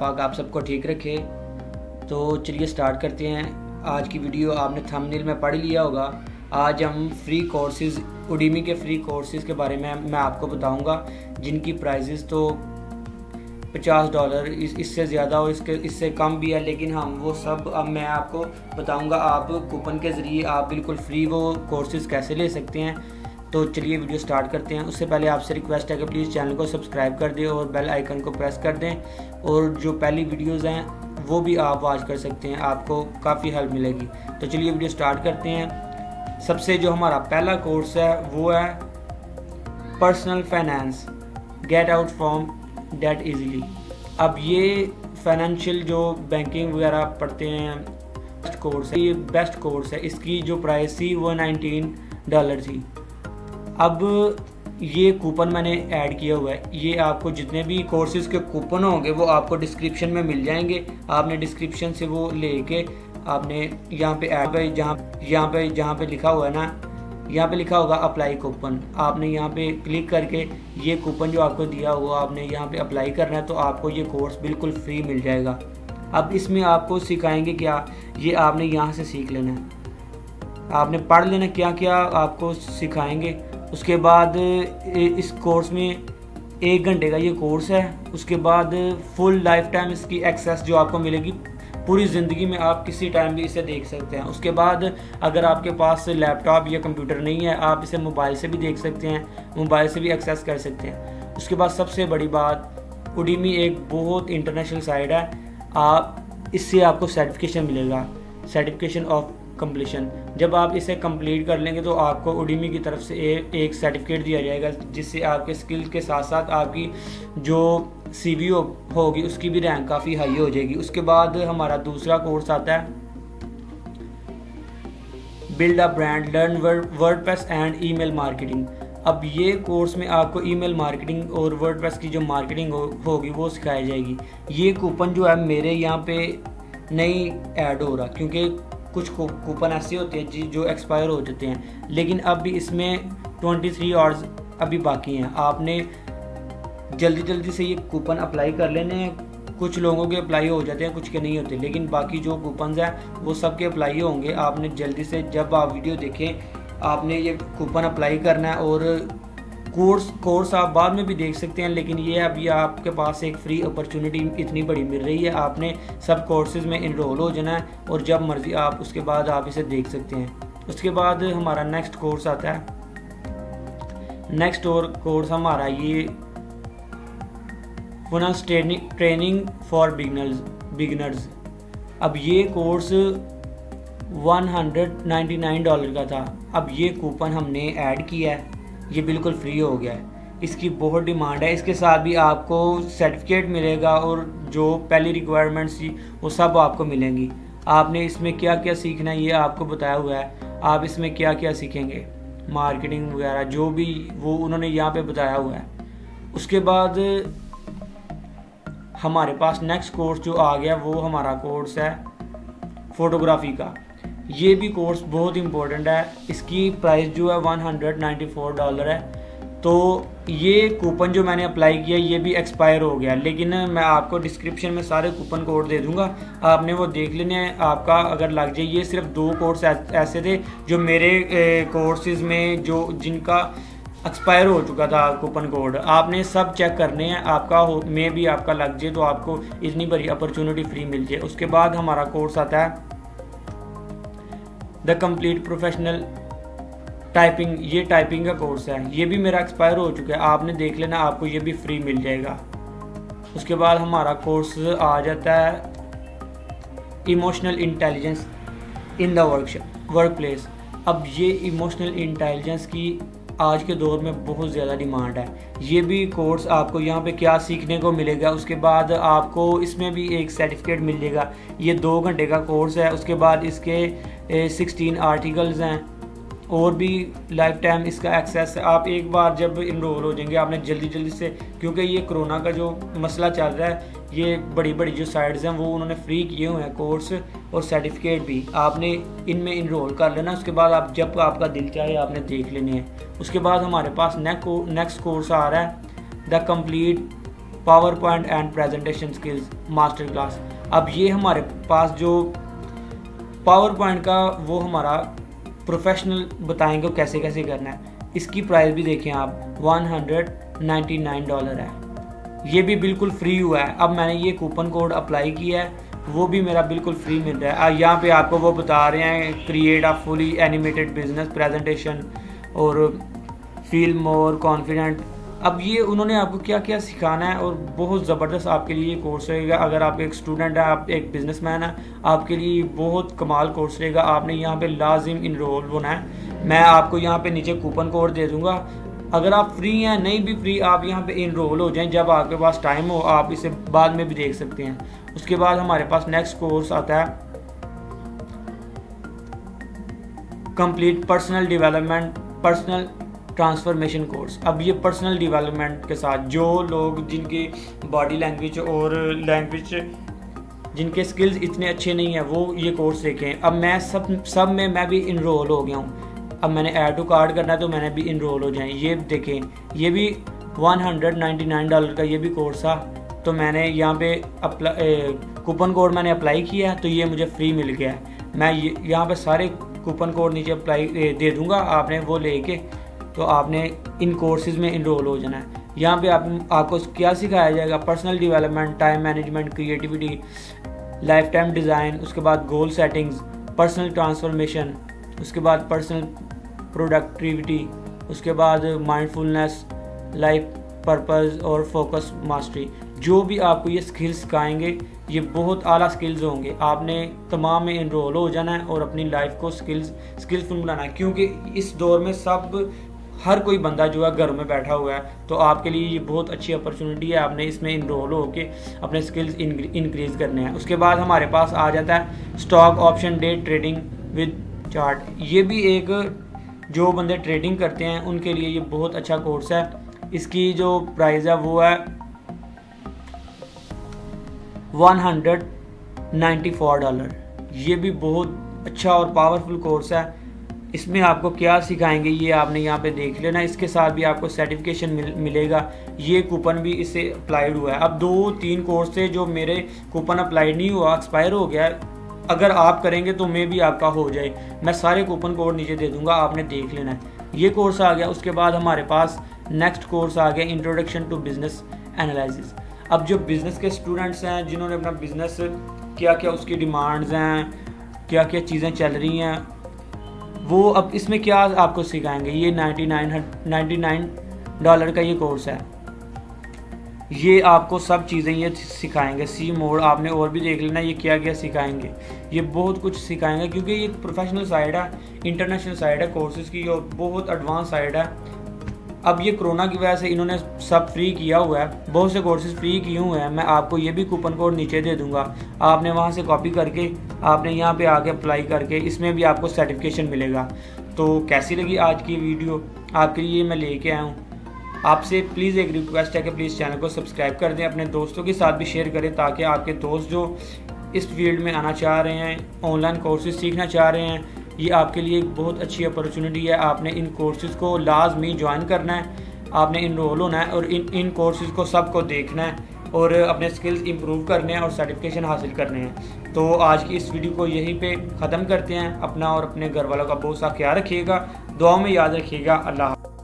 پاک آپ سب کو ٹھیک رکھے۔ تو چلیے سٹارٹ کرتے ہیں۔ آج کی ویڈیو آپ نے تھم میں پڑھ لیا ہوگا۔ آج ہم فری کورسز اڈیمی کے فری کورسز کے بارے میں میں آپ کو بتاؤں گا۔ جن کی پرائزز تو پچاس ڈالر اس اس سے زیادہ ہو اس کے، اس سے کم بھی ہے، لیکن ہم وہ سب اب میں آپ کو بتاؤں گا۔ آپ کوپن کے ذریعے آپ بالکل فری وہ کورسز کیسے لے سکتے ہیں۔ تو چلیے ویڈیو سٹارٹ کرتے ہیں۔ اس سے پہلے آپ سے ریکویسٹ ہے کہ پلیز چینل کو سبسکرائب کر دیں اور بیل آئیکن کو پریس کر دیں۔ اور جو پہلی ویڈیوز ہیں، وہ بھی آپ واچ کر سکتے ہیں۔ آپ کو کافی ہیلپ ملے گی۔ تو چلیے ویڈیو سٹارٹ کرتے ہیں۔ سب سے جو ہمارا پہلا کورس ہے، وہ ہے personal finance get out from debt easily اب یہ فائنینشیل جو بینکنگ وغیرہ پڑھتے ہیں بیسٹ کورس ہے۔ یہ بیسٹ کورس ہے۔ اس کی جو پرائز تھی، وہ نائنٹین ڈالر تھی۔ اب یہ کوپن میں نے ایڈ کیا ہوا ہے۔ یہ آپ کو جتنے بھی کورسز کے کوپن ہوں گے، وہ آپ کو ڈسکرپشن میں مل جائیں گے۔ آپ نے ڈسکرپشن سے وہ لے کے آپ نے یہاں پہ ایڈ پہ جہاں یہاں پہ، جہاں پہ لکھا ہوا ہے نا، یہاں پہ لکھا ہوگا اپلائی کوپن آپ نے یہاں پہ کلک کر کے یہ کوپن جو آپ کو دیا ہوا، آپ نے یہاں پہ اپلائی کرنا ہے تو آپ کو یہ کورس بالکل فری مل جائے گا۔ اب اس میں آپ کو سکھائیں گے کیا؟ یہ آپ نے یہاں سے سیکھ لینا ہے۔ آپ نے پڑھ لینا کیا کیا آپ کو سکھائیں گے؟ اس کے بعد اس کورس میں ایک گھنٹے کا یہ کورس ہے۔ اس کے بعد فل لائف ٹائم اس کی ایکسیس جو آپ کو ملے گی، پوری زندگی میں آپ کسی ٹائم بھی اسے دیکھ سکتے ہیں۔ اس کے بعد اگر آپ کے پاس لیپ ٹاپ یا کمپیوٹر نہیں ہے، آپ اسے موبائل سے بھی دیکھ سکتے ہیں موبائل سے بھی ایکسیس کر سکتے ہیں۔ اس کے بعد سب سے بڑی بات اڈیمی ایک بہت انٹرنیشنل سائٹ ہے۔ آپ، اس سے آپ کو سرٹیفکیشن ملے گا۔ سرٹیفکیشن آف کمپلیشن جب آپ اسے کمپلیٹ کر لیں گے تو آپ کو اڈیمی کی طرف سے ایک سرٹیفکیٹ دیا جائے گا، جس سے آپ کے سکل کے ساتھ ساتھ آپ کی جو سی وی ہوگی، اس کی بھی رینک کافی ہائی ہو جائے گی۔ اس کے بعد ہمارا دوسرا کورس آتا ہے۔ Build up brand learn WordPress and email marketing اب یہ کورس میں آپ کو ای میل مارکیٹنگ اور ورڈ پیس کی جو مارکیٹنگ ہوگی، وہ سکھائی جائے گی۔ یہ کوپن جو ہے، میرے یہاں پہ نہیں ایڈ ہو رہا، کیونکہ کچھ کوپن ایسے ہوتے ہیں جی جو ایکسپائر ہو جاتے ہیں۔ لیکن اب بھی اس میں ٹونٹی تھری آورز ابھی باقی ہیں۔ آپ نے جلدی جلدی سے یہ کوپن اپلائی کر لینے ہیں۔ کچھ لوگوں کے اپلائی ہو جاتے ہیں، کچھ کے نہیں ہوتے۔ لیکن باقی جو کوپنز ہیں، وہ سب کے اپلائی ہوں گے۔ آپ نے جلدی سے جب آپ ویڈیو دیکھیں، آپ نے یہ کوپن اپلائی کرنا ہے اور کورس کورس آپ بعد میں بھی دیکھ سکتے ہیں، لیکن یہ ابھی آپ کے پاس ایک فری اپرچونٹی اتنی بڑی مل رہی ہے، آپ نے سب کورسز میں انرول ہو جانا ہے اور جب مرضی آپ اس کے بعد آپ اسے دیکھ سکتے ہیں۔ اس کے بعد ہمارا نیکسٹ کورس آتا ہے۔ نیکسٹ اور کورس ہمارا یہ fitness training for beginners beginners اب یہ course one hundred ninety nine dollar کا تھا۔ اب یہ کوپن ہم نے ایڈ کیا ہے۔ یہ بالکل فری ہو گیا ہے۔ اس کی بہت ڈیمانڈ ہے۔ اس کے ساتھ بھی آپ کو سرٹیفکیٹ ملے گا اور جو پہلی ریکوائرمنٹس تھی، وہ سب آپ کو ملیں گی۔ آپ نے اس میں کیا کیا سیکھنا ہے، یہ آپ کو بتایا ہوا ہے۔ آپ اس میں کیا کیا سیکھیں گے؟ مارکیٹنگ وغیرہ، جو بھی وہ انہوں نے یہاں پہ بتایا ہوا ہے۔ اس کے بعد ہمارے پاس نیکسٹ کورس جو آ گیا، وہ ہمارا کورس ہے فوٹوگرافی کا۔ یہ بھی کورس بہت امپورٹنٹ ہے۔ اس کی پرائز جو ہے one hundred ninety four dollar ہے۔ تو یہ کوپن جو میں نے اپلائی کیا، یہ بھی ایکسپائر ہو گیا۔ لیکن میں آپ کو ڈسکرپشن میں سارے کوپن کوڈ دے دوں گا۔ آپ نے وہ دیکھ لینے ہیں۔ آپ کا اگر لگ جائے، یہ صرف دو کورس ایسے تھے جو میرے کورسز میں جو، جن کا ایکسپائر ہو چکا تھا کوپن کوڈ آپ نے سب چیک کرنے ہیں۔ آپ کا میں بھی آپ کا لگ جائے تو آپ کو اتنی بڑی اپرچونٹی فری مل جائے۔ اس کے بعد ہمارا کورس آتا ہے۔ دا کمپلیٹ پروفیشنل ٹائپنگ یہ ٹائپنگ کا کورس ہے. یہ بھی میرا ایکسپائر ہو چکا ہے. آپ نے دیکھ لینا، آپ کو یہ بھی فری مل جائے گا. اس کے بعد ہمارا کورس آ جاتا ہے emotional intelligence in the work workplace اب یہ ایموشنل انٹیلیجنس کی آج کے دور میں بہت زیادہ ڈیمانڈ ہے۔ یہ بھی کورس آپ کو یہاں پہ کیا سیکھنے کو ملے گا، اس کے بعد آپ کو اس میں بھی ایک سرٹیفکیٹ مل جائے گا۔ یہ دو گھنٹے کا کورس ہے، اس کے بعد اس کے سکسٹین آرٹیکلز ہیں۔ اور بھی لائف ٹائم اس کا ایکسیس آپ ایک بار جب انرول ہو جائیں گے، آپ نے جلدی جلدی سے، کیونکہ یہ کرونا کا جو مسئلہ چل رہا ہے یہ بڑی بڑی جو سائٹس ہیں وہ انہوں نے فری کیے ہوئے ہیں کورس اور سرٹیفکیٹ بھی۔ آپ نے ان میں انرول کر لینا، اس کے بعد آپ جب آپ کا دل چاہے آپ نے دیکھ لینے ہیں۔ اس کے بعد ہمارے پاس نیکسٹ کورس آ رہا ہے the complete PowerPoint and presentation skills master class اب یہ ہمارے پاس جو پاور پوائنٹ کا وہ ہمارا پروفیشنل بتائیں گے کیسے کیسے کرنا ہے۔ اس کی پرائز بھی دیکھیں آپ one hundred ninety nine dollar ہے۔ یہ بھی بالکل فری ہوا ہے۔ اب میں نے یہ کوپن کوڈ اپلائی کیا ہے، وہ بھی میرا بالکل فری مل رہا ہے۔ یہاں پہ آپ کو وہ بتا رہے ہیں create a fully animated business presentation اور فیل مور کانفیڈنٹ اب یہ انہوں نے آپ کو کیا کیا سکھانا ہے اور بہت زبردست آپ کے لیے یہ کورس رہے گا۔ اگر آپ ایک اسٹوڈنٹ ہیں، آپ ایک بزنس مین ہیں، آپ کے لیے بہت کمال کورس رہے گا۔ آپ نے یہاں پہ لازم انرول ہونا ہے۔ میں آپ کو یہاں پہ نیچے کوپن کوڈ دے دوں گا۔ اگر آپ فری ہیں، نہیں بھی فری آپ یہاں پہ انرول ہو جائیں، جب آپ کے پاس ٹائم ہو، آپ اسے بعد میں بھی دیکھ سکتے ہیں۔ اس کے بعد ہمارے پاس نیکسٹ کورس آتا ہے۔ Complete personal development personal transformation course اب یہ پرسنل ڈیولپمنٹ کے ساتھ جو لوگ جن کی باڈی لینگویج اور لینگویج جن کے سکلز اتنے اچھے نہیں ہیں، وہ یہ کورس دیکھیں۔ اب میں سب سب میں میں بھی انرول ہو گیا ہوں۔ اب میں نے ایڈ ٹو کارڈ کرنا ہے تو میں نے بھی انرول ہو جائیں۔ یہ دیکھیں، یہ بھی one hundred ninety nine dollar کا یہ بھی کورس تھا تو میں نے یہاں پہ کوپن کوڈ میں نے اپلائی کیا تو یہ مجھے فری مل گیا ہے۔ میں یہاں پہ سارے کوپن کوڈ نیچے اپلائی دے دوں گا، آپ نے وہ لے کے تو آپ نے ان کورسز میں انرول ہو جانا ہے۔ یہاں پہ آپ آپ کو کیا سکھایا جائے گا؟ Personal development time management creativity life time design اس کے بعد گول سیٹنگز پرسنل ٹرانسفارمیشن اس کے بعد پرسنل پروڈکٹیوٹی اس کے بعد مائنڈ فلنس لائف پرپز اور فوکس ماسٹری جو بھی آپ کو یہ سکلز سکھائیں گے، یہ بہت اعلیٰ سکلز ہوں گے۔ آپ نے تمام میں انرول ہو جانا ہے اور اپنی لائف کو سکلز سکلز فل بنانا ہے۔ کیونکہ اس دور میں سب، ہر کوئی بندہ جو ہے گھر میں بیٹھا ہوا ہے، تو آپ کے لیے یہ بہت اچھی اپرچونیٹی ہے۔ آپ نے اس میں انرول ہو کے اپنے سکلز انکریز کرنے ہیں۔ اس کے بعد ہمارے پاس آ جاتا ہے stock option day trading with chart یہ بھی ایک جو بندے ٹریڈنگ کرتے ہیں، ان کے لیے یہ بہت اچھا کورس ہے۔ اس کی جو پرائز ہے، وہ ہے one hundred ninety four dollar یہ بھی بہت اچھا اور پاورفل کورس ہے۔ اس میں آپ کو کیا سکھائیں گے، یہ آپ نے یہاں پہ دیکھ لینا۔ اس کے ساتھ بھی آپ کو سرٹیفکیشن ملے گا۔ یہ کوپن بھی اس سے اپلائیڈ ہوا ہے۔ اب دو تین کورس تھے جو میرے کوپن اپلائیڈ نہیں ہوا ایکسپائر ہو گیا۔ اگر آپ کریں گے تو میں بھی آپ کا ہو جائے۔ میں سارے کوپن کوڈ نیچے دے دوں گا، آپ نے دیکھ لینا ہے۔ یہ کورس آ گیا، اس کے بعد ہمارے پاس نیکسٹ کورس آ گیا انٹروڈکشن ٹو بزنس انالائسز اب جو بزنس کے اسٹوڈنٹس ہیں، جنہوں نے اپنا بزنس کیا کیا اس کی ڈیمانڈز ہیں، کیا کیا چیزیں چل رہی ہیں، وہ اب اس میں کیا آپ کو سکھائیں گے؟ یہ ninety nine ninety nine dollar کا یہ کورس ہے۔ یہ آپ کو سب چیزیں یہ سکھائیں گے۔ سی موڈ آپ نے اور بھی دیکھ لینا، یہ کیا کیا سکھائیں گے۔ یہ بہت کچھ سکھائیں گے کیونکہ یہ پروفیشنل سائڈ ہے انٹرنیشنل سائڈ ہے کورسز کی جو بہت ایڈوانس سائڈ ہے۔ اب یہ کرونا کی وجہ سے انہوں نے سب فری کیا ہوا ہے۔ بہت سے کورسز فری کیے ہوئے ہیں۔ میں آپ کو یہ بھی کوپن کوڈ نیچے دے دوں گا۔ آپ نے وہاں سے کاپی کر کے، آپ نے یہاں پہ آ کے اپلائی کر کے، اس میں بھی آپ کو سرٹیفکیشن ملے گا۔ تو کیسی لگی آج کی ویڈیو آپ کے لیے میں لے کے آیا ہوں۔ آپ سے پلیز ایک ریکویسٹ ہے کہ پلیز چینل کو سبسکرائب کر دیں، اپنے دوستوں کے ساتھ بھی شیئر کریں تاکہ آپ کے دوست جو اس فیلڈ میں آنا چاہ رہے ہیں آن لائن کورسز سیکھنا چاہ رہے ہیں، یہ آپ کے لیے ایک بہت اچھی اپرچونیٹی ہے۔ آپ نے ان کورسز کو لازمی جوائن کرنا ہے، آپ نے انرول ہونا ہے اور ان ان کورسز کو سب کو دیکھنا ہے اور اپنے سکلز امپروو کرنے ہیں اور سرٹیفکیشن حاصل کرنے ہیں۔ تو آج کی اس ویڈیو کو یہیں پہ ختم کرتے ہیں۔ اپنا اور اپنے گھر والوں کا بہت سا خیال رکھیے گا۔ دعاؤں میں یاد رکھیے گا۔ اللہ حافظ۔